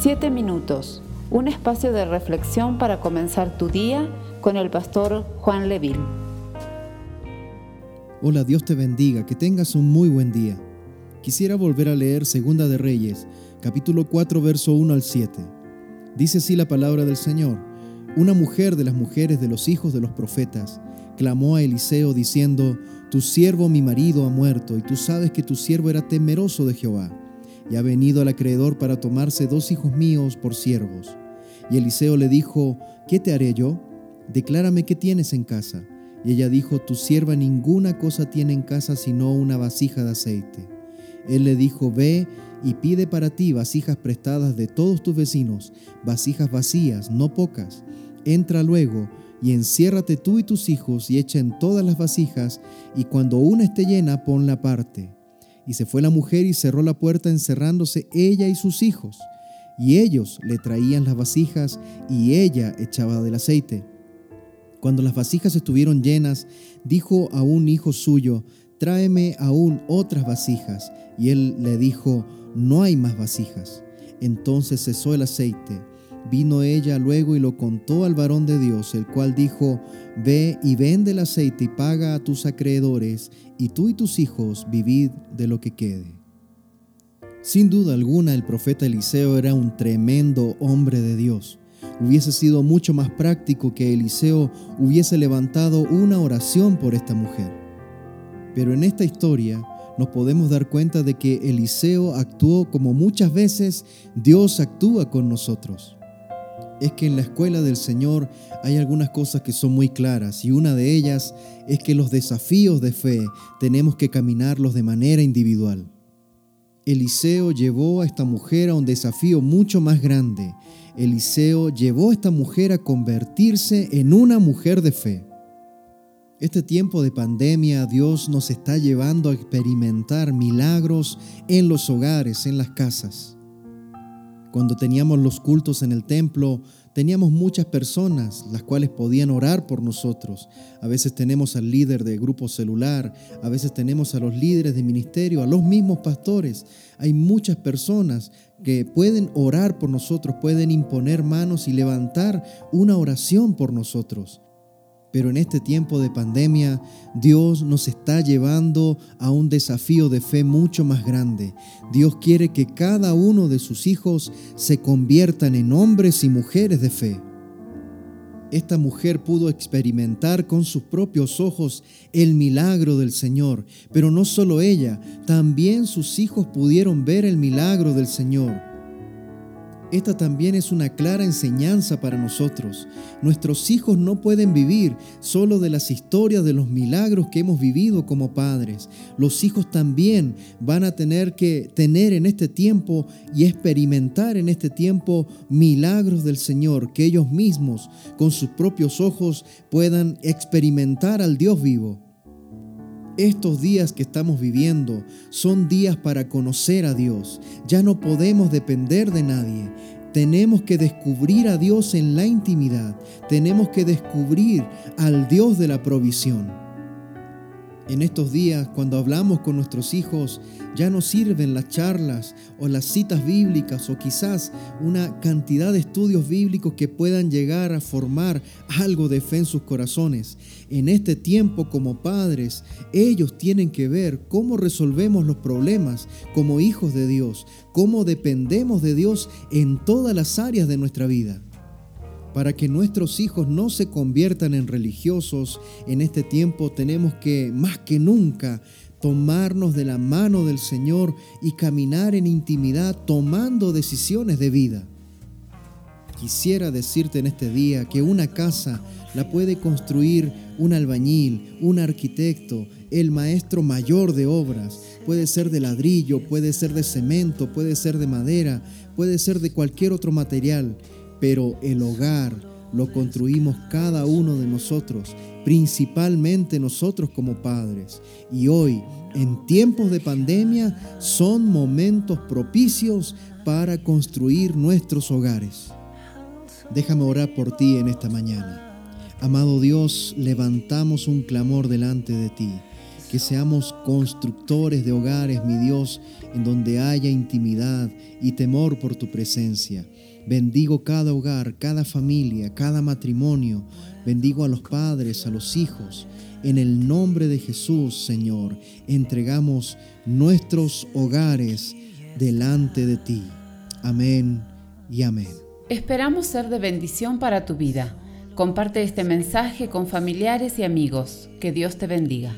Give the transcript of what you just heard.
Siete minutos, un espacio de reflexión para comenzar tu día con el pastor Juan Leville. Hola, Dios te bendiga, que tengas un muy buen día. Quisiera volver a leer Segunda de Reyes, capítulo 4, verso 1 al 7. Dice así la palabra del Señor. Una mujer de las mujeres de los hijos de los profetas clamó a Eliseo diciendo, Tu siervo mi marido ha muerto, y tú sabes que tu siervo era temeroso de Jehová y ha venido al acreedor para tomarse dos hijos míos por siervos. Y Eliseo le dijo, ¿qué te haré yo? Declárame qué tienes en casa. Y ella dijo, tu sierva ninguna cosa tiene en casa sino una vasija de aceite. Él le dijo, ve y pide para ti vasijas prestadas de todos tus vecinos, vasijas vacías, no pocas. Entra luego y enciérrate tú y tus hijos y echa en todas las vasijas, y cuando una esté llena, ponla aparte. Y se fue la mujer y cerró la puerta encerrándose ella y sus hijos. Y ellos le traían las vasijas y ella echaba del aceite. Cuando las vasijas estuvieron llenas, dijo a un hijo suyo, tráeme aún otras vasijas. Y él le dijo, no hay más vasijas. Entonces cesó el aceite. Vino ella luego y lo contó al varón de Dios, el cual dijo, Ve y vende el aceite y paga a tus acreedores, y tú y tus hijos vivid de lo que quede. Sin duda alguna el profeta Eliseo era un tremendo hombre de Dios. Hubiese sido mucho más práctico que Eliseo hubiese levantado una oración por esta mujer. Pero en esta historia nos podemos dar cuenta de que Eliseo actuó como muchas veces Dios actúa con nosotros es que en la escuela del Señor hay algunas cosas que son muy claras y una de ellas es que los desafíos de fe tenemos que caminarlos de manera individual. Eliseo llevó a esta mujer a un desafío mucho más grande. Eliseo llevó a esta mujer a convertirse en una mujer de fe. Este tiempo de pandemia Dios nos está llevando a experimentar milagros en los hogares, en las casas. Cuando teníamos los cultos en el templo, teníamos muchas personas las cuales podían orar por nosotros. A veces tenemos al líder de grupo celular, a veces tenemos a los líderes de ministerio, a los mismos pastores. Hay muchas personas que pueden orar por nosotros, pueden imponer manos y levantar una oración por nosotros. Pero en este tiempo de pandemia, Dios nos está llevando a un desafío de fe mucho más grande. Dios quiere que cada uno de sus hijos se conviertan en hombres y mujeres de fe. Esta mujer pudo experimentar con sus propios ojos el milagro del Señor, pero no solo ella, también sus hijos pudieron ver el milagro del Señor. Esta también es una clara enseñanza para nosotros. Nuestros hijos no pueden vivir solo de las historias de los milagros que hemos vivido como padres. Los hijos también van a tener que tener en este tiempo y experimentar en este tiempo milagros del Señor, que ellos mismos con sus propios ojos puedan experimentar al Dios vivo. Estos días que estamos viviendo son días para conocer a Dios. Ya no podemos depender de nadie. Tenemos que descubrir a Dios en la intimidad. Tenemos que descubrir al Dios de la provisión. En estos días, cuando hablamos con nuestros hijos, ya no sirven las charlas o las citas bíblicas o quizás una cantidad de estudios bíblicos que puedan llegar a formar algo de fe en sus corazones. En este tiempo como padres, ellos tienen que ver cómo resolvemos los problemas como hijos de Dios, cómo dependemos de Dios en todas las áreas de nuestra vida para que nuestros hijos no se conviertan en religiosos, en este tiempo tenemos que, más que nunca, tomarnos de la mano del Señor y caminar en intimidad tomando decisiones de vida. Quisiera decirte en este día que una casa la puede construir un albañil, un arquitecto, el maestro mayor de obras. Puede ser de ladrillo, puede ser de cemento, puede ser de madera, puede ser de cualquier otro material pero el hogar lo construimos cada uno de nosotros, principalmente nosotros como padres. Y hoy, en tiempos de pandemia, son momentos propicios para construir nuestros hogares. Déjame orar por ti en esta mañana. Amado Dios, levantamos un clamor delante de ti. que seamos constructores de hogares, mi Dios, en donde haya intimidad y temor por tu presencia. Bendigo cada hogar, cada familia, cada matrimonio. Bendigo a los padres, a los hijos. En el nombre de Jesús, Señor, entregamos nuestros hogares delante de ti. Amén y amén. Esperamos ser de bendición para tu vida. Comparte este mensaje con familiares y amigos. Que Dios te bendiga.